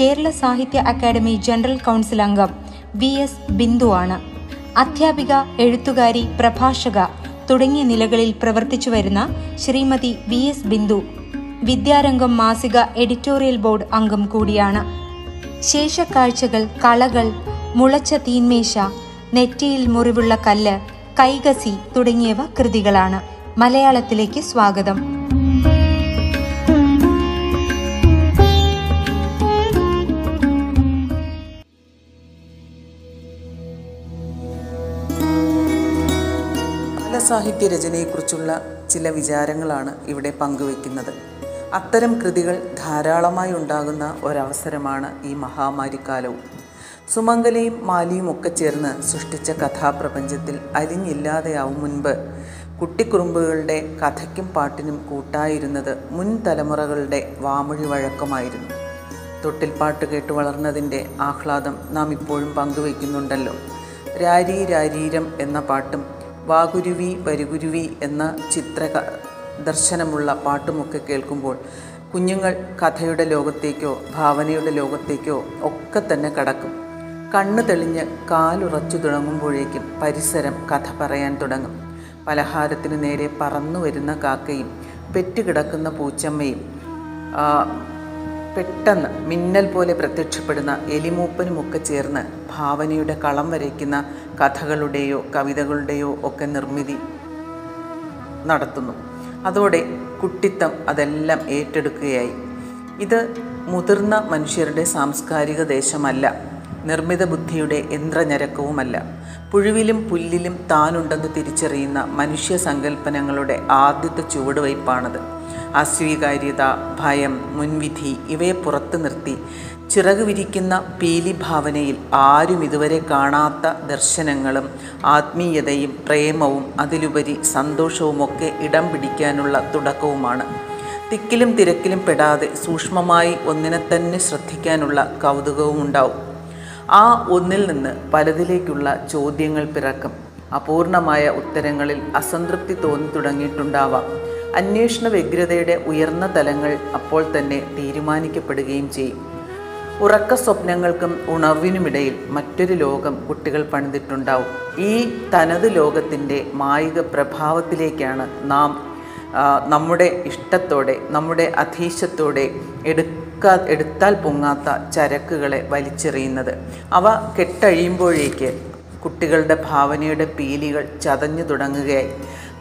Kerala Sahitya Akademi general council അംഗം V S ബിന്ദുവാണ് അധ്യാപിക എഴുത്തുകാരി പ്രഭാഷക തുടങ്ങിയ നിലകളിൽ പ്രവർത്തിച്ചു വരുന്ന ശ്രീമതി വി എസ് ബിന്ദു. വിദ്യാരംഗം മാസിക എഡിറ്റോറിയൽ ബോർഡ് അംഗം കൂടിയാണ്. ശേഷക്കാഴ്ചകൾ കളകൾ മുളച്ച തീന്മേശ നെറ്റിയിൽ മുറിവുള്ള കല്ല് കൈകസി തുടങ്ങിയവ കൃതികളാണ്. മലയാളത്തിലേക്ക് സ്വാഗതം. ബാലസാഹിത്യ രചനയെക്കുറിച്ചുള്ള ചില വിചാരങ്ങളാണ് ഇവിടെ പങ്കുവെക്കുന്നത്. അത്തരം കൃതികൾ ധാരാളമായി ഉണ്ടാകുന്ന ഒരവസരമാണ് ഈ മഹാമാരിക്കാലവും. സുമംഗലയും മാലിയും ഒക്കെ ചേർന്ന് സൃഷ്ടിച്ച കഥാപ്രപഞ്ചത്തിൽ അലിഞ്ഞില്ലാതെയാവും മുൻപ് കുട്ടിക്കുറുമ്പുകളുടെ കഥയ്ക്കും പാട്ടിനും കൂട്ടായിരുന്നത് മുൻ തലമുറകളുടെ വാമൊഴി വഴക്കമായിരുന്നു. തൊട്ടിൽ പാട്ട് കേട്ട് വളർന്നതിന്റെ ആഹ്ലാദം നാം ഇപ്പോഴും പങ്കുവയ്ക്കുന്നുണ്ടല്ലോ രാരീ രാരീരം എന്ന പാട്ടും വാഗുരുവി വരുകുരുവി എന്ന ചിത്ര ദർശനമുള്ള പാട്ടുമൊക്കെ കേൾക്കുമ്പോൾ കുഞ്ഞുങ്ങൾ കഥയുടെ ലോകത്തേക്കോ ഭാവനയുടെ ലോകത്തേക്കോ ഒക്കെ തന്നെ കടക്കും. കണ്ണ് തെളിഞ്ഞ് കാലുറച്ചു തുടങ്ങുമ്പോഴേക്കും പരിസരം കഥ പറയാൻ തുടങ്ങും. പലഹാരത്തിന് നേരെ പറന്നു വരുന്ന കാക്കയും പെറ്റുകിടക്കുന്ന പൂച്ചമ്മയും പെട്ടെന്ന് മിന്നൽ പോലെ പ്രത്യക്ഷപ്പെടുന്ന എലിമൂപ്പനുമൊക്കെ ചേർന്ന് ഭാവനയുടെ കളം വരയ്ക്കുന്ന കഥകളുടെയോ കവിതകളുടെയോ ഒക്കെ നിർമ്മിതി നടത്തുന്നു. അതോടെ കുട്ടിത്തം അതെല്ലാം ഏറ്റെടുക്കുകയായി. ഇത് മുതിർന്ന മനുഷ്യരുടെ സാംസ്കാരിക ദേശമല്ല നിർമ്മിത ബുദ്ധിയുടെ യന്ത്രഞരക്കവുമല്ല. പുഴുവിലും പുല്ലിലും താനുണ്ടെന്ന് തിരിച്ചറിയുന്ന മനുഷ്യ സങ്കല്പനങ്ങളുടെ ആദ്യത്തെ ചുവടുവയ്പ്പാണത് അസ്വീകാര്യത ഭയം മുൻവിധി ഇവയെ പുറത്തു നിർത്തി. ചിറക് വിരിക്കുന്ന പീലിഭാവനയിൽ ആരും ഇതുവരെ കാണാത്ത ദർശനങ്ങളും ആത്മീയതയും പ്രേമവും അതിലുപരി സന്തോഷവുമൊക്കെ ഇടം പിടിക്കാനുള്ള തുടക്കവുമാണ്. തിക്കിലും തിരക്കിലും പെടാതെ സൂക്ഷ്മമായി ഒന്നിനെ തന്നെ ശ്രദ്ധിക്കാനുള്ള കൗതുകവും ഉണ്ടാവും. ആ ഒന്നിൽ നിന്ന് പലതിലേക്കുള്ള ചോദ്യങ്ങൾ പിറക്കും. അപൂർണമായ ഉത്തരങ്ങളിൽ അസംതൃപ്തി തോന്നി തുടങ്ങിയിട്ടുണ്ടാവാം. അന്വേഷണ വ്യഗ്രതയുടെ ഉയർന്ന തലങ്ങൾ അപ്പോൾ തന്നെ തീരുമാനിക്കപ്പെടുകയും ചെയ്യും. ഉറക്ക സ്വപ്നങ്ങൾക്കും ഉണർവിനുമിടയിൽ മറ്റൊരു ലോകം കുട്ടികൾ പണിതിട്ടുണ്ടാവും. ഈ തനത് ലോകത്തിന്റെ മായിക പ്രഭാവത്തിലേക്കാണ് നാം നമ്മുടെ ഇഷ്ടത്തോടെ നമ്മുടെ അധീശത്തോടെ എടുക്കാ എടുത്താൽ പൊങ്ങാത്ത ചരക്കുകളെ വലിച്ചെറിയുന്നത്. അവ കെട്ടഴിയുമ്പോഴേക്ക് കുട്ടികളുടെ ഭാവനയുടെ പീലികൾ ചതഞ്ഞു തുടങ്ങുകയായി.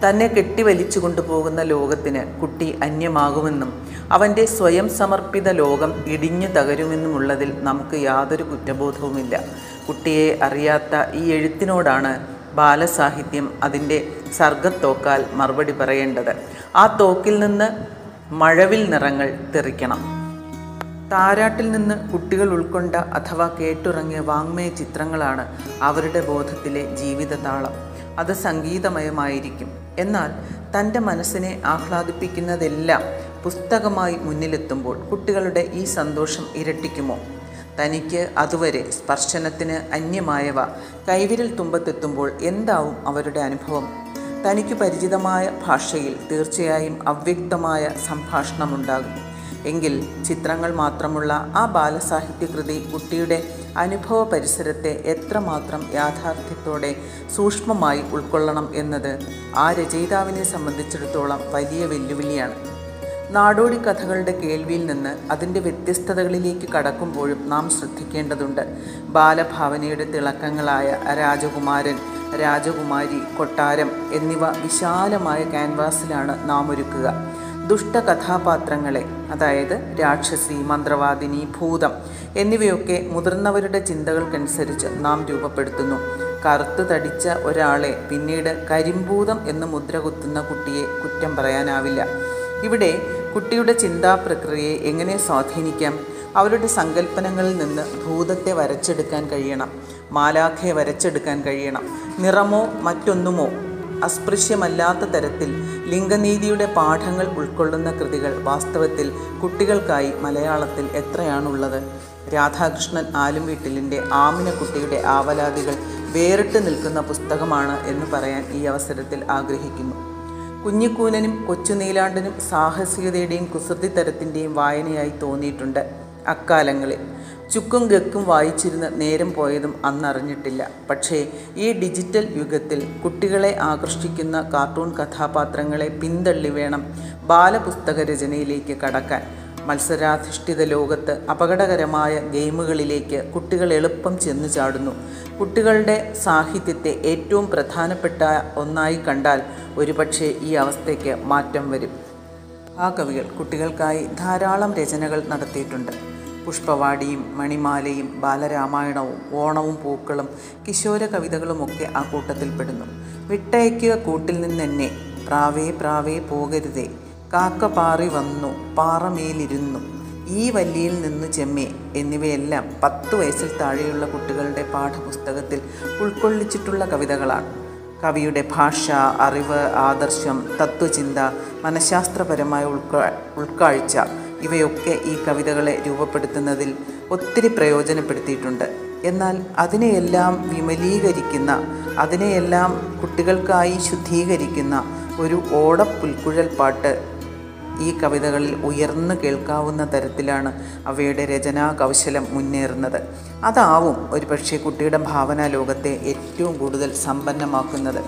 തന്നെ കെട്ടിവലിച്ചു കൊണ്ടുപോകുന്ന ലോകത്തിന് കുട്ടി അന്യമാകുമെന്നും അവന്റെ സ്വയം സമർപ്പിത ലോകം ഇടിഞ്ഞു തകരുമെന്നുമുള്ളതിൽ നമുക്ക് യാതൊരു കുറ്റബോധവുമില്ല. കുട്ടിയെ അറിയാത്ത ഈ എഴുത്തിനോടാണ് ബാലസാഹിത്യം അതിന്റെ സർഗത്തോക്കാൽ മറുപടി പറയേണ്ടത്. ആ തോക്കിൽ നിന്ന് മഴവിൽ നിറങ്ങൾ തെറിക്കണം. താരാട്ടിൽ നിന്ന് കുട്ടികൾ ഉൾക്കൊണ്ട അഥവാ കേട്ടുറങ്ങിയ വാങ്മയ ചിത്രങ്ങളാണ് അവരുടെ ബോധത്തിലെ ജീവിതതാളം. അത് സംഗീതമയമായിരിക്കും. എന്നാൽ തന്റെ മനസ്സിനെ ആഹ്ലാദിപ്പിക്കുന്നതെല്ലാം പുസ്തകമായി മുന്നിലെത്തുമ്പോൾ കുട്ടികളുടെ ഈ സന്തോഷം ഇരട്ടിക്കുമോ? തനിക്ക് അതുവരെ സ്പർശനത്തിന് അന്യമായവ കൈവിരൽ തുമ്പത്തെത്തുമ്പോൾ എന്താവും അവരുടെ അനുഭവം? തനിക്ക് പരിചിതമായ ഭാഷയിൽ തീർച്ചയായും അവ്യക്തമായ സംഭാഷണമുണ്ടാകും. എങ്കിൽ ചിത്രങ്ങൾ മാത്രമുള്ള ആ ബാലസാഹിത്യകൃതി കുട്ടിയുടെ അനുഭവ പരിസരത്തെ എത്രമാത്രം യാഥാർത്ഥ്യത്തോടെ സൂക്ഷ്മമായി ഉൾക്കൊള്ളണം എന്നത് ആ രചയിതാവിനെ സംബന്ധിച്ചിടത്തോളം വലിയ വെല്ലുവിളിയാണ്. നാടോടി കഥകളുടെ കേൾവിയിൽ നിന്ന് അതിന്റെ വ്യത്യസ്തതകളിലേക്ക് കടക്കുമ്പോഴും നാം ശ്രദ്ധിക്കേണ്ടതുണ്ട്. ബാലഭാവനയുടെ തിളക്കങ്ങളായ രാജകുമാരൻ രാജകുമാരി കൊട്ടാരം എന്നിവ വിശാലമായ ക്യാൻവാസിലാണ് നാം ഒരുക്കുക ദുഷ്ട കഥാപാത്രങ്ങളെ അതായത് രാക്ഷസി മന്ത്രവാദിനി ഭൂതം എന്നിവയൊക്കെ മുതിർന്നവരുടെ ചിന്തകൾക്കനുസരിച്ച് നാം രൂപപ്പെടുത്തുന്നു. കറുത്ത് തടിച്ച ഒരാളെ പിന്നീട് കരിമ്പൂതം എന്ന് മുദ്ര കുത്തുന്ന കുട്ടിയെ കുറ്റം പറയാനാവില്ല. ഇവിടെ കുട്ടിയുടെ ചിന്താ പ്രക്രിയയെ എങ്ങനെ സ്വാധീനിക്കാം? അവരുടെ സങ്കല്പനങ്ങളിൽ നിന്ന് ഭൂതത്തെ വരച്ചെടുക്കാൻ കഴിയണം മാലാഖയെ വരച്ചെടുക്കാൻ കഴിയണം നിറമോ മറ്റൊന്നുമോ? അസ്പൃശ്യമല്ലാത്ത തരത്തിൽ ലിംഗനീതിയുടെ പാഠങ്ങൾ ഉൾക്കൊള്ളുന്ന കൃതികൾ വാസ്തവത്തിൽ കുട്ടികൾക്കായി മലയാളത്തിൽ എത്രയാണുള്ളത്? രാധാകൃഷ്ണൻ ആലുംവീട്ടിലിന്റെ ആമിനക്കുട്ടിയുടെ ആവലാതികൾ വേറിട്ട് നിൽക്കുന്ന പുസ്തകമാണ് എന്ന് പറയാൻ ഈ അവസരത്തിൽ ആഗ്രഹിക്കുന്നു. കുഞ്ഞിക്കൂനനും കൊച്ചുനീലാണ്ടനും സാഹസികതയുടെയും കുസൃതിത്തരത്തിന്റെയും വായനയായി തോന്നിയിട്ടുണ്ട് അക്കാലങ്ങളിൽ. ചുക്കും ഗക്കും വായിച്ചിരുന്ന് നേരം പോയതും അന്നറിഞ്ഞിട്ടില്ല. പക്ഷേ ഈ ഡിജിറ്റൽ യുഗത്തിൽ കുട്ടികളെ ആകർഷിക്കുന്ന കാർട്ടൂൺ കഥാപാത്രങ്ങളെ പിന്തള്ളി വേണം ബാലപുസ്തക രചനയിലേക്ക് കടക്കാൻ. മത്സരാധിഷ്ഠിത ലോകത്ത് അപകടകരമായ ഗെയിമുകളിലേക്ക് കുട്ടികൾ എളുപ്പം ചെന്നു ചാടുന്നു. കുട്ടികളുടെ സാഹിത്യത്തെ ഏറ്റവും പ്രധാനപ്പെട്ട ഒന്നായി കണ്ടാൽ ഒരുപക്ഷെ ഈ അവസ്ഥയ്ക്ക് മാറ്റം വരും. ആ കവികൾ കുട്ടികൾക്കായി ധാരാളം രചനകൾ നടത്തിയിട്ടുണ്ട്. പുഷ്പവാടിയും മണിമാലയും ബാലരാമായണവും ഓണവും പൂക്കളും കിശോര കവിതകളുമൊക്കെ ആ കൂട്ടത്തിൽപ്പെടുന്നു. വിട്ടയക്കുക കൂട്ടിൽ നിന്നെന്നെ. പ്രാവേ പ്രാവേ പോകരുതേ. കാക്ക പാറി വന്നു പാറമേലിരുന്നു. ഈ വല്ലിയിൽ നിന്നു ചെമ്മേ. എന്നിവയെല്ലാം പത്ത് വയസ്സിൽ താഴെയുള്ള കുട്ടികളുടെ പാഠപുസ്തകത്തിൽ ഉൾക്കൊള്ളിച്ചിട്ടുള്ള കവിതകളാണ്. കവിയുടെ ഭാഷ അറിവ് ആദർശം തത്വചിന്ത മനഃശാസ്ത്രപരമായ ഉൾക്കാ ഉൾക്കാഴ്ച ഇവയൊക്കെ ഈ കവിതകളെ രൂപപ്പെടുത്തുന്നതിൽ ഒത്തിരി പ്രയോജനപ്പെടുത്തിയിട്ടുണ്ട്. എന്നാൽ അതിനെയെല്ലാം വിമലീകരിക്കുന്ന അതിനെയെല്ലാം കുട്ടികൾക്കായി ശുദ്ധീകരിക്കുന്ന ഒരു ഓടപ്പുൽക്കുഴൽ പാട്ട് ഈ കവിതകളിൽ ഉയർന്നു കേൾക്കാവുന്ന തരത്തിലാണ് അവയുടെ രചനാ കൗശലം മുന്നേറുന്നത്. അതാവും ഒരു പക്ഷേ കുട്ടിയുടെ ഭാവനാ ലോകത്തെ ഏറ്റവും കൂടുതൽ സമ്പന്നമാക്കുന്നത്.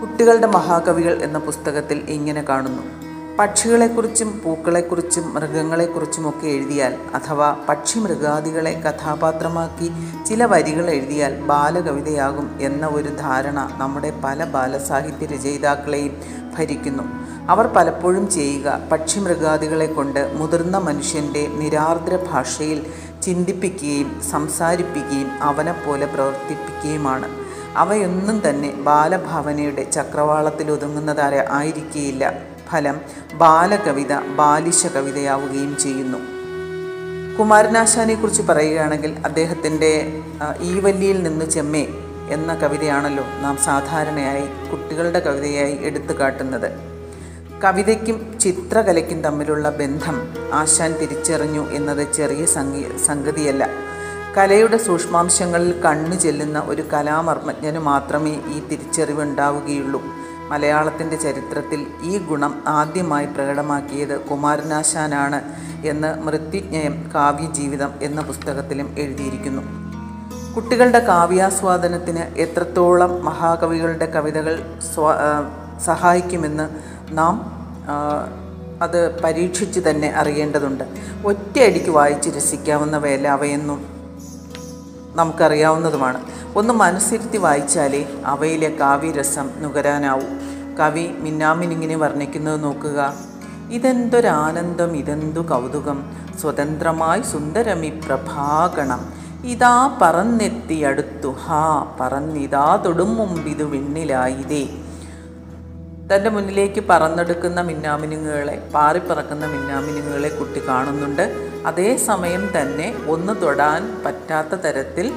കുട്ടികളുടെ മഹാകവികൾ എന്ന പുസ്തകത്തിൽ ഇങ്ങനെ കാണുന്നു. പക്ഷികളെക്കുറിച്ചും പൂക്കളെക്കുറിച്ചും മൃഗങ്ങളെക്കുറിച്ചുമൊക്കെ എഴുതിയാൽ അഥവാ പക്ഷി മൃഗാദികളെ കഥാപാത്രമാക്കി ചില വരികൾ എഴുതിയാൽ ബാലകവിതയാകും എന്ന ഒരു ധാരണ നമ്മുടെ പല ബാലസാഹിത്യ രചയിതാക്കളെയും ഭരിക്കുന്നു. അവർ പലപ്പോഴും ചെയ്യുക പക്ഷി മൃഗാദികളെ കൊണ്ട് മുതിർന്ന മനുഷ്യന്റെ നിരാർദ്ര ഭാഷയിൽ ചിന്തിപ്പിക്കുകയും സംസാരിപ്പിക്കുകയും അവനെപ്പോലെ പ്രവർത്തിപ്പിക്കുകയുമാണ്. അവയൊന്നും തന്നെ ബാലഭാവനയുടെ ചക്രവാളത്തിൽ ഒതുങ്ങുന്നതാര ആയിരിക്കുകയില്ല ഫലം ബാലകവിത ബാലിശ കവിതയാവുകയും ചെയ്യുന്നു. കുമാരനാശാനെ കുറിച്ച് പറയുകയാണെങ്കിൽ അദ്ദേഹത്തിന്റെ ഈ വല്ലിയിൽ നിന്ന് ചെമ്മേ എന്ന കവിതയാണല്ലോ നാം സാധാരണയായി കുട്ടികളുടെ കവിതയായി എടുത്തു കാട്ടുന്നത്. കവിതയ്ക്കും ചിത്രകലയ്ക്കും തമ്മിലുള്ള ബന്ധം ആശാൻ തിരിച്ചറിഞ്ഞു എന്നത് ചെറിയ സംഗീ സംഗതിയല്ല. കലയുടെ സൂക്ഷ്മാംശങ്ങളിൽ കണ്ണു ചെല്ലുന്ന ഒരു കലാമർമ്മജ്ഞന് മാത്രമേ ഈ തിരിച്ചറിവ് തിരിച്ചറിവുണ്ടാവുകയുള്ളൂ. മലയാളത്തിന്റെ ചരിത്രത്തിൽ ഈ ഗുണം ആദ്യമായി പ്രകടമാക്കിയത് കുമാരനാശാനാണ് എന്ന് മൃത്യുജ്ഞയം കാവ്യജീവിതം എന്ന പുസ്തകത്തിലും എഴുതിയിരിക്കുന്നു. കുട്ടികളുടെ കാവ്യാസ്വാദനത്തിന് എത്രത്തോളം മഹാകവികളുടെ കവിതകൾ സഹായിക്കുമെന്ന് നാം അത് പരീക്ഷിച്ച് തന്നെ അറിയേണ്ടതുണ്ട്. ഒറ്റയടിക്ക് വായിച്ച് രസിക്കാവുന്നവയല്ല അവയെന്നും നമുക്കറിയാവുന്നതുമാണ്. ഒന്ന് മനസ്സിരുത്തി വായിച്ചാലേ അവയിലെ കാവ്യരസം നുകരാനാവൂ. കവി മിന്നാമിനിങ്ങിനെ വർണിക്കുന്നത് നോക്കുക. ഇതെന്തൊരാനന്ദം ഇതെന്തു കൗതുകം. സ്വതന്ത്രമായി സുന്ദരമി പ്രഭാകണം. ഇതാ പറന്നെത്തി അടുത്തു ഹാ പറന്നിതാ തൊടും മുമ്പിതു വിണ്ണിലായിതേ. തന്റെ മുന്നിലേക്ക് പറന്നെടുക്കുന്ന മിന്നാമിനുങ്ങുകളെ പാറിപ്പറക്കുന്ന മിന്നാമിനുങ്ങുകളെ കുട്ടി കാണുന്നുണ്ട്. അതേസമയം തന്നെ ഒന്ന് തൊടാൻ പറ്റാത്ത തരത്തിൽ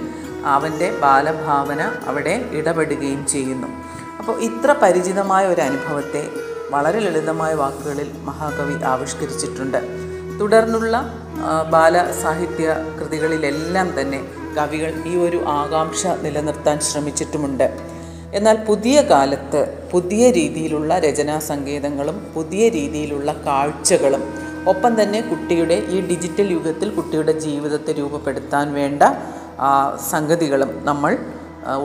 അവന്റെ ബാലഭാവന അവിടെ ഇടപെടുകയും ചെയ്യുന്നു. അപ്പോൾ ഇത്ര പരിചിതമായ ഒരു അനുഭവത്തെ വളരെ ലളിതമായ വാക്കുകളിൽ മഹാകവി ആവിഷ്കരിച്ചിട്ടുണ്ട്. തുടർന്നുള്ള ബാല സാഹിത്യ കൃതികളിലെല്ലാം തന്നെ കവികൾ ഈ ഒരു ആകാംക്ഷ നിലനിർത്താൻ ശ്രമിച്ചിട്ടുമുണ്ട്. എന്നാൽ പുതിയ കാലത്ത് പുതിയ രീതിയിലുള്ള രചനാ സങ്കേതങ്ങളും പുതിയ രീതിയിലുള്ള കാഴ്ചകളും ഒപ്പം തന്നെ കുട്ടിയുടെ ഈ ഡിജിറ്റൽ യുഗത്തിൽ കുട്ടിയുടെ ജീവിതത്തെ രൂപപ്പെടുത്താൻ വേണ്ട സംഗതികളും നമ്മൾ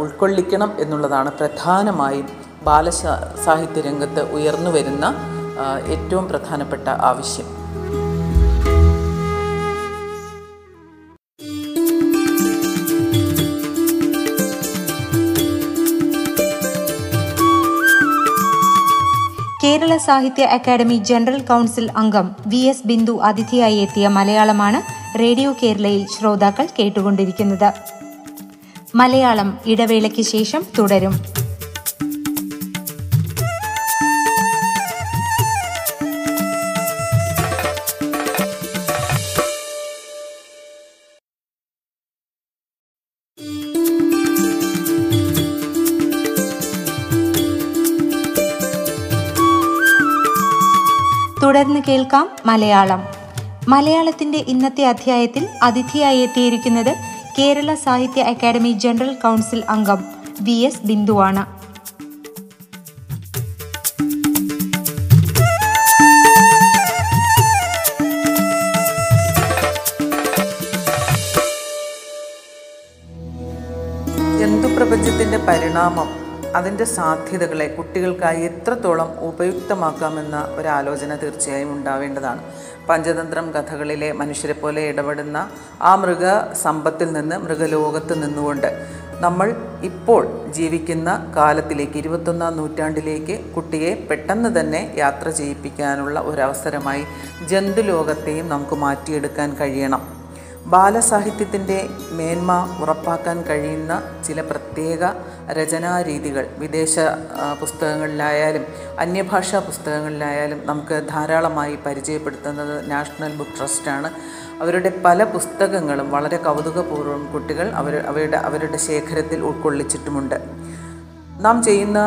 ഉൾക്കൊള്ളിക്കണം എന്നുള്ളതാണ് പ്രധാനമായും ബാലസാഹിത്യ രംഗത്ത് ഉയർന്നു വരുന്ന ഏറ്റവും പ്രധാനപ്പെട്ട ആവശ്യം. സാഹിത്യ അക്കാദമി ജനറൽ കൗൺസിൽ അംഗം വി എസ് ബിന്ദു അതിഥിയായി എത്തിയ മലയാളമാണ് റേഡിയോ കേരളയിൽ ശ്രോതാക്കൾ കേട്ടുകൊണ്ടിരിക്കുന്നത്. മലയാളം ഇടവേളയ്ക്ക് ശേഷം തുടരും. തുടർന്ന് കേൾക്കാം മലയാളം. മലയാളത്തിന്റെ ഇന്നത്തെ അധ്യായത്തിൽ അതിഥിയായി എത്തിയിരിക്കുന്നത് കേരള സാഹിത്യ അക്കാദമി ജനറൽ കൗൺസിൽ അംഗം വി എസ് ബിന്ദുവാണ്. ജന്തുപ്രപഞ്ചത്തിന്റെ പരിണാമം? അതിന്റെ സാധ്യതകളെ കുട്ടികൾക്കായി എത്രത്തോളം ഉപയുക്തമാക്കാമെന്ന ഒരാലോചന തീർച്ചയായും ഉണ്ടാവേണ്ടതാണ്. പഞ്ചതന്ത്രം കഥകളിലെ മനുഷ്യരെ പോലെ ഇടപെടുന്ന ആ മൃഗ സമ്പത്തിൽ നിന്ന് മൃഗലോകത്ത് നിന്നുകൊണ്ട് നമ്മൾ ഇപ്പോൾ ജീവിക്കുന്ന കാലത്തിലേക്ക് ഇരുപത്തൊന്നാം നൂറ്റാണ്ടിലേക്ക് കുട്ടിയെ പെട്ടെന്ന് തന്നെ യാത്ര ചെയ്യിപ്പിക്കാനുള്ള ഒരവസരമായി ജന്തുലോകത്തെയും നമുക്ക് മാറ്റിയെടുക്കാൻ കഴിയണം. ബാലസാഹിത്യത്തിന്റെ മേന്മ ഉറപ്പാക്കാൻ കഴിയുന്ന ചില പ്രത്യേക രചനാരീതികൾ വിദേശ പുസ്തകങ്ങളിലായാലും അന്യഭാഷാ പുസ്തകങ്ങളിലായാലും നമുക്ക് ധാരാളമായി പരിചയപ്പെടുത്തുന്നത് നാഷണൽ ബുക്ക് ട്രസ്റ്റാണ്. അവരുടെ പല പുസ്തകങ്ങളും വളരെ കൗതുകപൂർവം കുട്ടികൾ അവർ അവരുടെ അവരുടെ ശേഖരത്തിൽ ഉൾക്കൊള്ളിച്ചിട്ടുമുണ്ട്. നാം ചെയ്യുന്ന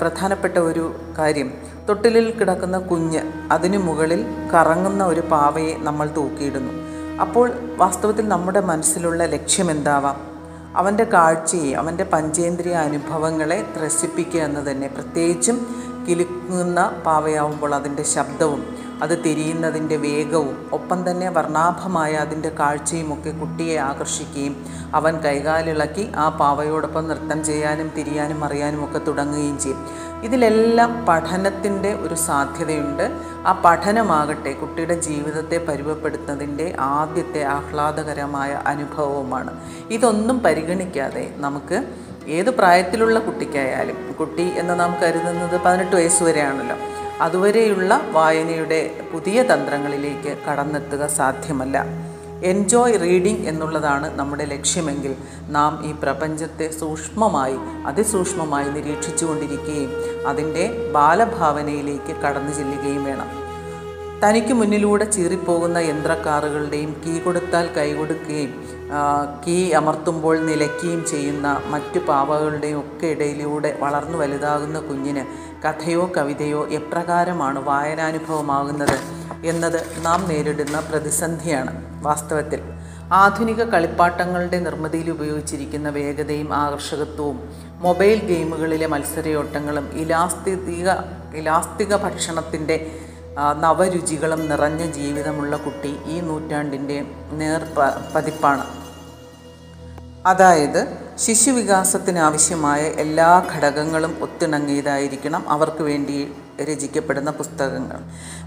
പ്രധാനപ്പെട്ട ഒരു കാര്യം തൊട്ടിലിൽ കിടക്കുന്ന കുഞ്ഞ് അതിനു മുകളിൽ കറങ്ങുന്ന ഒരു പാവയെ നമ്മൾ തൂക്കിയിടുന്നു. അപ്പോൾ വാസ്തവത്തിൽ നമ്മുടെ മനസ്സിലുള്ള ലക്ഷ്യം എന്താവാം? അവന്റെ കാഴ്ചയെ അവന്റെ പഞ്ചേന്ദ്രിയ അനുഭവങ്ങളെ ത്രസിപ്പിക്കുക എന്ന് തന്നെ. പ്രത്യേകിച്ചും കിലുക്കുന്ന പാവയാവുമ്പോൾ അതിന്റെ ശബ്ദവും അത് തിരിയുന്നതിന്റെ വേഗവും ഒപ്പം തന്നെ വർണാഭമായ അതിന്റെ കാഴ്ചയുമൊക്കെ കുട്ടിയെ ആകർഷിക്കുകയും അവൻ കൈകാലിളക്കി ആ പാവയോടൊപ്പം നൃത്തം ചെയ്യാനും തിരിയാനും അറിയാനും ഒക്കെ തുടങ്ങുകയും ചെയ്യും. ഇതിലെല്ലാം പഠനത്തിന്റെ ഒരു സാധ്യതയുണ്ട്. ആ പഠനമാകട്ടെ കുട്ടിയുടെ ജീവിതത്തെ പരുവപ്പെടുത്തുന്നതിന്റെ ആദ്യത്തെ ആഹ്ലാദകരമായ അനുഭവവുമാണ്. ഇതൊന്നും പരിഗണിക്കാതെ നമുക്ക് ഏത് പ്രായത്തിലുള്ള കുട്ടിക്കായാലും കുട്ടി എന്ന് നാം കരുതുന്നത് പതിനെട്ട് വയസ്സ് വരെയാണല്ലോ അതുവരെയുള്ള വായനയുടെ പുതിയ തന്ത്രങ്ങളിലേക്ക് കടന്നെത്തുക സാധ്യമല്ല. എൻജോയ് റീഡിംഗ് എന്നുള്ളതാണ് നമ്മുടെ ലക്ഷ്യമെങ്കിൽ നാം ഈ പ്രപഞ്ചത്തെ സൂക്ഷ്മമായി അതിസൂക്ഷ്മമായി നിരീക്ഷിച്ചു കൊണ്ടിരിക്കുകയും അതിന്റെ ബാലഭാവനയിലേക്ക് കടന്നു ചെല്ലുകയും വേണം. തനിക്ക് മുന്നിലൂടെ ചീറിപ്പോകുന്ന യന്ത്രക്കാറുകളുടെയും കീ കൊടുത്താൽ കൈ കൊടുക്കുകയും കീ അമർത്തുമ്പോൾ നിലയ്ക്കുകയും ചെയ്യുന്ന മറ്റു പാവകളുടെയും ഒക്കെ ഇടയിലൂടെ വളർന്നു വലുതാകുന്ന കുഞ്ഞിന് കഥയോ കവിതയോ എപ്രകാരമാണ് വായനാനുഭവമാകുന്നത്? എന്നത് നാം നേരിടുന്ന പ്രതിസന്ധിയാണ്. വാസ്തവത്തിൽ ആധുനിക കളിപ്പാട്ടങ്ങളുടെ നിർമ്മിതിയിൽ ഉപയോഗിച്ചിരിക്കുന്ന വേഗതയും ആകർഷകത്വവും മൊബൈൽ ഗെയിമുകളിലെ മത്സരയോട്ടങ്ങളും ഇലാസ്തിക ഇലാസ്തിക ഭക്ഷണത്തിന്റെ നവരുചികളും നിറഞ്ഞ ജീവിതമുള്ള കുട്ടി ഈ നൂറ്റാണ്ടിന്റെ നേർ പതിപ്പാണ്. അതായത് ശിശുവികാസത്തിനാവശ്യമായ എല്ലാ ഘടകങ്ങളും ഒത്തിണങ്ങിയതായിരിക്കണം അവർക്ക് വേണ്ടി രചിക്കപ്പെടുന്ന പുസ്തകങ്ങൾ.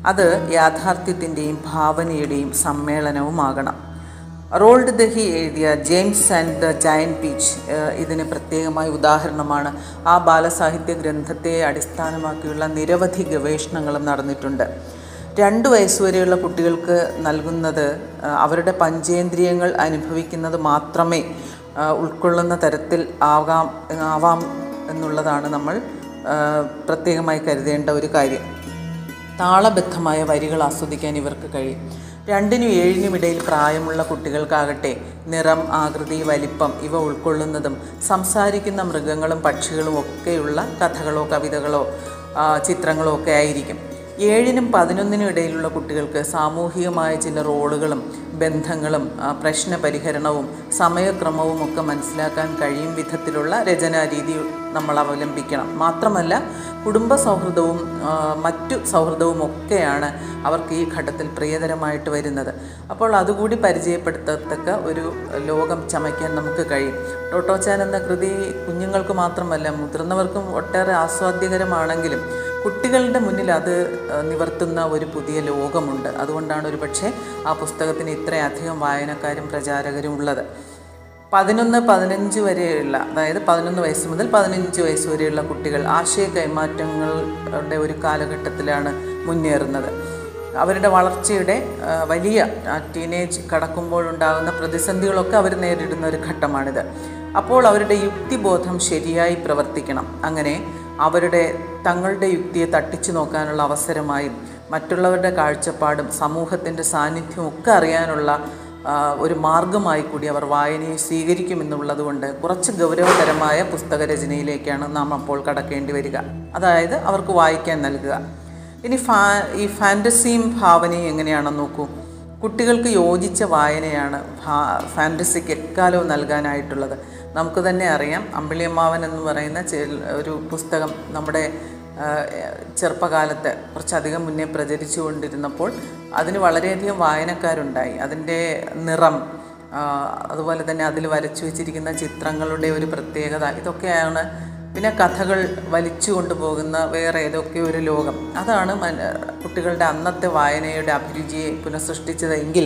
അത് യാഥാർത്ഥ്യത്തിന്റെയും ഭാവനയുടെയും സമ്മേളനവുമാകണം. റോൾഡ് ദഹി എഴുതിയ James and the giant peach ഇതിന് പ്രത്യേകമായ ഉദാഹരണമാണ്. ആ ബാലസാഹിത്യ ഗ്രന്ഥത്തെ അടിസ്ഥാനമാക്കിയുള്ള നിരവധി ഗവേഷണങ്ങളും നടന്നിട്ടുണ്ട്. രണ്ട് വയസ്സുവരെയുള്ള കുട്ടികൾക്ക് നൽകുന്നത് അവരുടെ പഞ്ചേന്ദ്രിയങ്ങൾ അനുഭവിക്കുന്നത് മാത്രമേ ഉൾക്കൊള്ളുന്ന തരത്തിൽ ആകാം ആവാം എന്നുള്ളതാണ് നമ്മൾ പ്രത്യേകമായി കരുതേണ്ട ഒരു കാര്യം. താളബദ്ധമായ വരികൾ ആസ്വദിക്കാൻ ഇവർക്ക് കഴിയും. രണ്ടിനും ഏഴിനും ഇടയിൽ പ്രായമുള്ള കുട്ടികൾക്കാകട്ടെ നിറം ആകൃതി വലിപ്പം ഇവ ഉൾക്കൊള്ളുന്നതും സംസാരിക്കുന്ന മൃഗങ്ങളും പക്ഷികളും ഒക്കെയുള്ള കഥകളോ കവിതകളോ ചിത്രങ്ങളോ ഒക്കെ ആയിരിക്കും. ഏഴിനും പതിനൊന്നിനും ഇടയിലുള്ള കുട്ടികൾക്ക് സാമൂഹികമായ ചില റോളുകളും ബന്ധങ്ങളും പ്രശ്ന പരിഹരണവും സമയക്രമവും ഒക്കെ മനസ്സിലാക്കാൻ കഴിയും വിധത്തിലുള്ള രചനാരീതി നമ്മൾ അവലംബിക്കണം. മാത്രമല്ല കുടുംബ സൗഹൃദവും മറ്റു സൗഹൃദവും ഒക്കെയാണ് അവർക്ക് ഈ ഘട്ടത്തിൽ പ്രിയതരമായിട്ട് വരുന്നത്. അപ്പോൾ അതുകൂടി പരിചയപ്പെടുത്തത്തക്ക ഒരു ലോകം ചമയ്ക്കാൻ നമുക്ക് കഴിയും. ടോട്ടോച്ചാൻ എന്ന കൃതി കുഞ്ഞുങ്ങൾക്ക് മാത്രമല്ല മുതിർന്നവർക്കും ഒട്ടേറെ ആസ്വാദ്യകരമാണെങ്കിലും കുട്ടികളുടെ മുന്നിൽ അത് നിവർത്തുന്ന ഒരു പുതിയ ലോകമുണ്ട്. അതുകൊണ്ടാണ് ഒരു പക്ഷേ ആ പുസ്തകത്തിന് ഇത്രയധികം വായനക്കാരും പ്രചാരകരും ഉള്ളത്. പതിനൊന്ന് പതിനഞ്ച് വരെയുള്ള അതായത് പതിനൊന്ന് വയസ്സ് മുതൽ പതിനഞ്ച് വയസ്സ് വരെയുള്ള കുട്ടികൾ ആശയ കൈമാറ്റങ്ങളുടെ ഒരു കാലഘട്ടത്തിലാണ് മുന്നേറുന്നത്. അവരുടെ വളർച്ചയുടെ വലിയ ടീനേജ് കടക്കുമ്പോഴുണ്ടാകുന്ന പ്രതിസന്ധികളൊക്കെ അവർ നേരിടുന്ന ഒരു ഘട്ടമാണിത്. അപ്പോൾ അവരുടെ യുക്തിബോധം ശരിയായി പ്രവർത്തിക്കണം. അങ്ങനെ അവരുടെ തങ്ങളുടെ യുക്തിയെ തട്ടിച്ചു നോക്കാനുള്ള അവസരമായും മറ്റുള്ളവരുടെ കാഴ്ചപ്പാടും സമൂഹത്തിന്റെ സാന്നിധ്യവും ഒക്കെ അറിയാനുള്ള ഒരു മാർഗമായി കൂടി അവർ വായനയെ സ്വീകരിക്കുമെന്നുള്ളത് കൊണ്ട് കുറച്ച് ഗൗരവതരമായ പുസ്തക രചനയിലേക്കാണ് നാം അപ്പോൾ കടക്കേണ്ടി വരിക. അതായത് അവർക്ക് വായിക്കാൻ നൽകുക. ഇനി ഫാ ഈ ഫാന്റസിയും ഭാവനയും എങ്ങനെയാണെന്ന് നോക്കൂ. കുട്ടികൾക്ക് യോജിച്ച വായനയാണ് ഫാന്റസിക്ക് എക്കാലവും നൽകാനായിട്ടുള്ളത്. നമുക്ക് തന്നെ അറിയാം അമ്പിളിയമ്മാവൻ എന്ന് പറയുന്ന ഒരു പുസ്തകം നമ്മുടെ ചെറുപ്പകാലത്ത് കുറച്ചധികം മുന്നേ പ്രചരിച്ചു കൊണ്ടിരുന്നപ്പോൾ അതിന് വളരെയധികം വായനക്കാരുണ്ടായി. അതിന്റെ നിറം അതുപോലെ തന്നെ അതിൽ വരച്ചു വെച്ചിരിക്കുന്ന ചിത്രങ്ങളുടെ ഒരു പ്രത്യേകത ഇതൊക്കെയാണ് പിന്നെ കഥകൾ വലിച്ചു കൊണ്ടുപോകുന്ന വേറെ ഏതൊക്കെ ഒരു ലോകം. അതാണ് കുട്ടികളുടെ അന്നത്തെ വായനയുടെ അഭിരുചിയെ പുനഃസൃഷ്ടിച്ചതെങ്കിൽ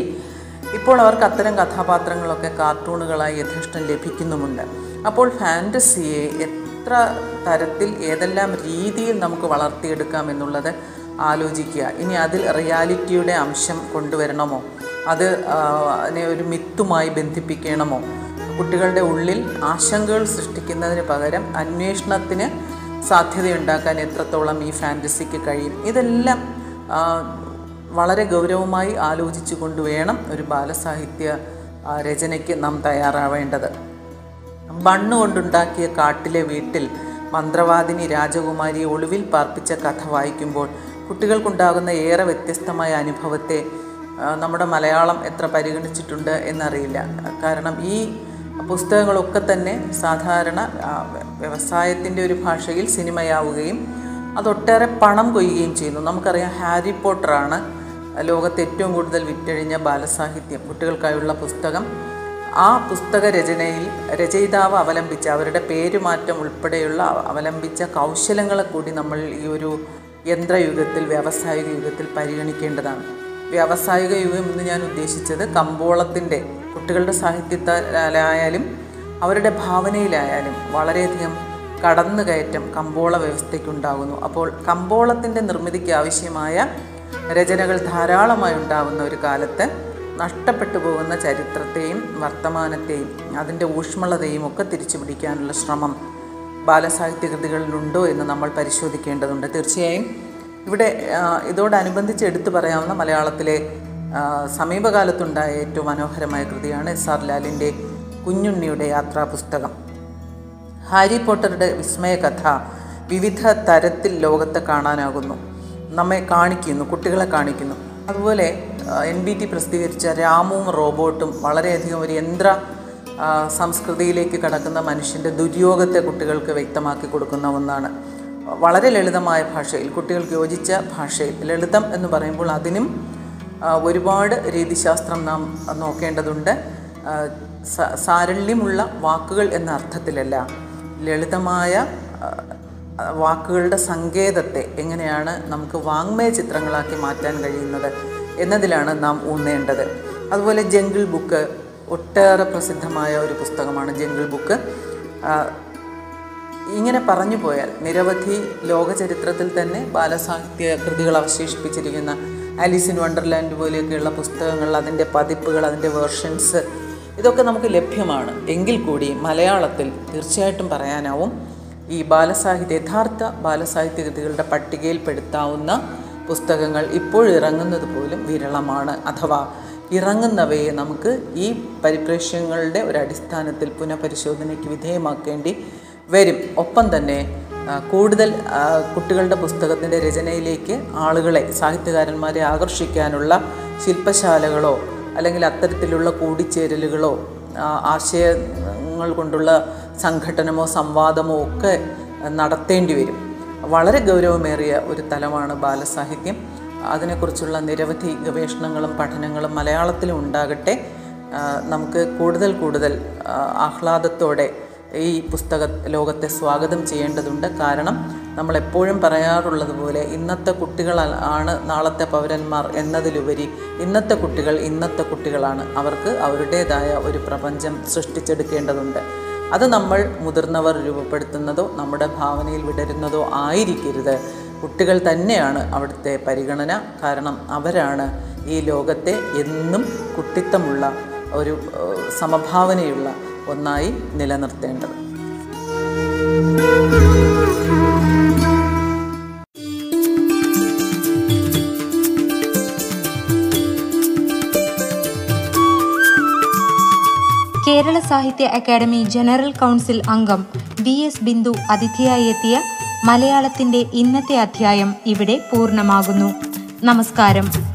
ഇപ്പോൾ അവർക്ക് അത്തരം കഥാപാത്രങ്ങളൊക്കെ കാർട്ടൂണുകളായി യഥേഷ്ടം ലഭിക്കുന്നുമുണ്ട്. അപ്പോൾ ഫാന്റസിയെ എത്ര തരത്തിൽ ഏതെല്ലാം രീതിയിൽ നമുക്ക് വളർത്തിയെടുക്കാം എന്നുള്ളത് ആലോചിക്കുക. ഇനി അതിൽ റിയാലിറ്റിയുടെ അംശം കൊണ്ടുവരണമോ? അത് അതിനെ ഒരു മിത്തുമായി ബന്ധിപ്പിക്കണമോ? കുട്ടികളുടെ ഉള്ളിൽ ആശങ്കകൾ സൃഷ്ടിക്കുന്നതിന് പകരം അന്വേഷണത്തിന് സാധ്യതയുണ്ടാക്കാൻ എത്രത്തോളം ഈ ഫാന്റസിക്ക് കഴിയും? ഇതെല്ലാം വളരെ ഗൗരവമായി ആലോചിച്ചു വേണം ഒരു ബാലസാഹിത്യ രചനയ്ക്ക് നാം തയ്യാറാവേണ്ടത്. മണ്ണ് കൊണ്ടുണ്ടാക്കിയ കാട്ടിലെ വീട്ടിൽ മന്ത്രവാദിനി രാജകുമാരി ഒളിവിൽ പാർപ്പിച്ച കഥ വായിക്കുമ്പോൾ കുട്ടികൾക്കുണ്ടാകുന്ന ഏറെ വ്യത്യസ്തമായ അനുഭവത്തെ നമ്മുടെ മലയാളം എത്ര പരിഗണിച്ചിട്ടുണ്ട് എന്നറിയില്ല. കാരണം ഈ പുസ്തകങ്ങളൊക്കെ തന്നെ സാധാരണ വ്യവസായത്തിന്റെ ഒരു ഭാഷയിൽ സിനിമയാവുകയും അതൊട്ടേറെ പണം കൊയ്യുകയും ചെയ്യുന്നു. നമുക്കറിയാം ഹാരി പോട്ടറാണ് ലോകത്ത് ഏറ്റവും കൂടുതൽ വിറ്റഴിഞ്ഞ ബാലസാഹിത്യം കുട്ടികൾക്കായുള്ള പുസ്തകം. ആ പുസ്തക രചനയിൽ രചയിതാവ് അവലംബിച്ച അവരുടെ പേരുമാറ്റം ഉൾപ്പെടെയുള്ള അവലംബിച്ച കൗശലങ്ങളെ കൂടി നമ്മൾ ഈ ഒരു യന്ത്രയുഗത്തിൽ വ്യാവസായിക യുഗത്തിൽ പരിഗണിക്കേണ്ടതാണ്. വ്യാവസായിക യുഗം എന്ന് ഞാൻ ഉദ്ദേശിച്ചത് കമ്പോളത്തിന്റെ കുട്ടികളുടെ സാഹിത്യത്തിലായാലും അവരുടെ ഭാവനയിലായാലും വളരെയധികം കടന്നുകയറ്റം കമ്പോള വ്യവസ്ഥയ്ക്കുണ്ടാകുന്നു. അപ്പോൾ കമ്പോളത്തിന്റെ നിർമ്മിതിക്ക് ആവശ്യമായ രചനകൾ ധാരാളമായി ഉണ്ടാകുന്ന ഒരു കാലത്ത് നഷ്ടപ്പെട്ടു പോകുന്ന ചരിത്രത്തെയും വർത്തമാനത്തെയും അതിന്റെ ഊഷ്മളതയും ഒക്കെ തിരിച്ചു പിടിക്കാനുള്ള ശ്രമം ബാലസാഹിത്യ കൃതികളിലുണ്ടോ എന്ന് നമ്മൾ പരിശോധിക്കേണ്ടതുണ്ട്. തീർച്ചയായും ഇവിടെ ഇതോടനുബന്ധിച്ച് എടുത്തു പറയാവുന്ന മലയാളത്തിലെ സമീപകാലത്തുണ്ടായ ഏറ്റവും മനോഹരമായ കൃതിയാണ് എസ് ആർ ലാലിന്റെ കുഞ്ഞുണ്ണിയുടെ യാത്രാ പുസ്തകം ഹാരി പോട്ടറുടെ വിസ്മയ കഥ വിവിധ തരത്തിൽ ലോകത്തെ കാണാനാകുന്നു. നമ്മെ കാണിക്കുന്നു കുട്ടികളെ കാണിക്കുന്നു. അതുപോലെ എൻ ബി ടി പ്രസിദ്ധീകരിച്ച രാമുവും റോബോട്ടും വളരെയധികം ഒരു യന്ത്ര സംസ്കൃതിയിലേക്ക് കടക്കുന്ന മനുഷ്യന്റെ ദുര്യോഗത്തെ കുട്ടികൾക്ക് വ്യക്തമാക്കി കൊടുക്കുന്ന ഒന്നാണ്. വളരെ ലളിതമായ ഭാഷയിൽ കുട്ടികൾക്ക് യോജിച്ച ഭാഷയിൽ ലളിതം എന്ന് പറയുമ്പോൾ അതിനും ഒരുപാട് രീതിശാസ്ത്രം നാം നോക്കേണ്ടതുണ്ട്. സാരള്യമുള്ള വാക്കുകൾ എന്ന അർത്ഥത്തിലല്ല. ലളിതമായ വാക്കുകളുടെ സങ്കേതത്തെ എങ്ങനെയാണ് നമുക്ക് വാങ്മയ ചിത്രങ്ങളാക്കി മാറ്റാൻ കഴിയുന്നത് എന്നതിലാണ് നാം ഊന്നേണ്ടത്. അതുപോലെ ജംഗിൾ ബുക്ക് ഒട്ടേറെ പ്രസിദ്ധമായ ഒരു പുസ്തകമാണ് ജംഗിൾ ബുക്ക്. ഇങ്ങനെ പറഞ്ഞു പോയാൽ നിരവധി ലോകചരിത്രത്തിൽ തന്നെ ബാലസാഹിത്യ കൃതികൾ അവശേഷിപ്പിച്ചിരിക്കുന്ന ആലീസ് ഇൻ വണ്ടർലാൻഡ് പോലെയൊക്കെയുള്ള പുസ്തകങ്ങൾ അതിന്റെ പതിപ്പുകൾ അതിന്റെ വേർഷൻസ് ഇതൊക്കെ നമുക്ക് ലഭ്യമാണ്. എങ്കിൽ കൂടി മലയാളത്തിൽ തീർച്ചയായിട്ടും പറയാനാവും ഈ ബാലസാഹിത്യ യഥാർത്ഥ ബാലസാഹിത്യ കൃതികളുടെ പട്ടികയിൽപ്പെടുത്താവുന്ന പുസ്തകങ്ങൾ ഇപ്പോഴിറങ്ങുന്നത് പോലും വിരളമാണ്. അഥവാ ഇറങ്ങുന്നവയെ നമുക്ക് ഈ പരിപ്രേക്ഷ്യങ്ങളുടെ ഒരു അടിസ്ഥാനത്തിൽ പുനഃപരിശോധനയ്ക്ക് വിധേയമാക്കേണ്ടി വരും. ഒപ്പം തന്നെ കൂടുതൽ കുട്ടികളുടെ പുസ്തകത്തിന്റെ രചനയിലേക്ക് ആളുകളെ സാഹിത്യകാരന്മാരെ ആകർഷിക്കാനുള്ള ശില്പശാലകളോ അല്ലെങ്കിൽ അത്തരത്തിലുള്ള കൂടിച്ചേരലുകളോ ആശയങ്ങൾ കൊണ്ടുള്ള സംഘടനമോ സംവാദമോ ഒക്കെ നടത്തേണ്ടി വരും. വളരെ ഗൗരവമേറിയ ഒരു തലമാണ് ബാലസാഹിത്യം. അതിനെക്കുറിച്ചുള്ള നിരവധി ഗവേഷണങ്ങളും പഠനങ്ങളും മലയാളത്തിലും ഉണ്ടാകട്ടെ. നമുക്ക് കൂടുതൽ കൂടുതൽ ആഹ്ലാദത്തോടെ ഈ പുസ്തക ലോകത്തെ സ്വാഗതം ചെയ്യേണ്ടതുണ്ട്. കാരണം നമ്മളെപ്പോഴും പറയാറുള്ളത് പോലെ ഇന്നത്തെ കുട്ടികൾ ആണ് നാളത്തെ പൗരന്മാർ എന്നതിലുപരി ഇന്നത്തെ കുട്ടികൾ ഇന്നത്തെ കുട്ടികളാണ്. അവർക്ക് അവരുടേതായ ഒരു പ്രപഞ്ചം സൃഷ്ടിച്ചെടുക്കേണ്ടതുണ്ട്. അത് നമ്മൾ മുതിർന്നവർ രൂപപ്പെടുത്തുന്നതോ നമ്മുടെ ഭാവനയിൽ വിടരുന്നതോ ആയിരിക്കരുത്. കുട്ടികൾ തന്നെയാണ് അവിടുത്തെ പരിഗണന. കാരണം അവരാണ് ഈ ലോകത്തെ എന്നും കുട്ടിത്തമുള്ള ഒരു സമഭാവനയുള്ള ഒന്നായി നിലനിർത്തേണ്ടത്. കേരള സാഹിത്യ അക്കാദമി ജനറൽ കൗൺസിൽ അംഗം വി എസ് ബിന്ദു അതിഥിയായി എത്തിയ മലയാളത്തിന്റെ ഇന്നത്തെ അധ്യായം ഇവിടെ പൂർണമാകുന്നു. നമസ്കാരം.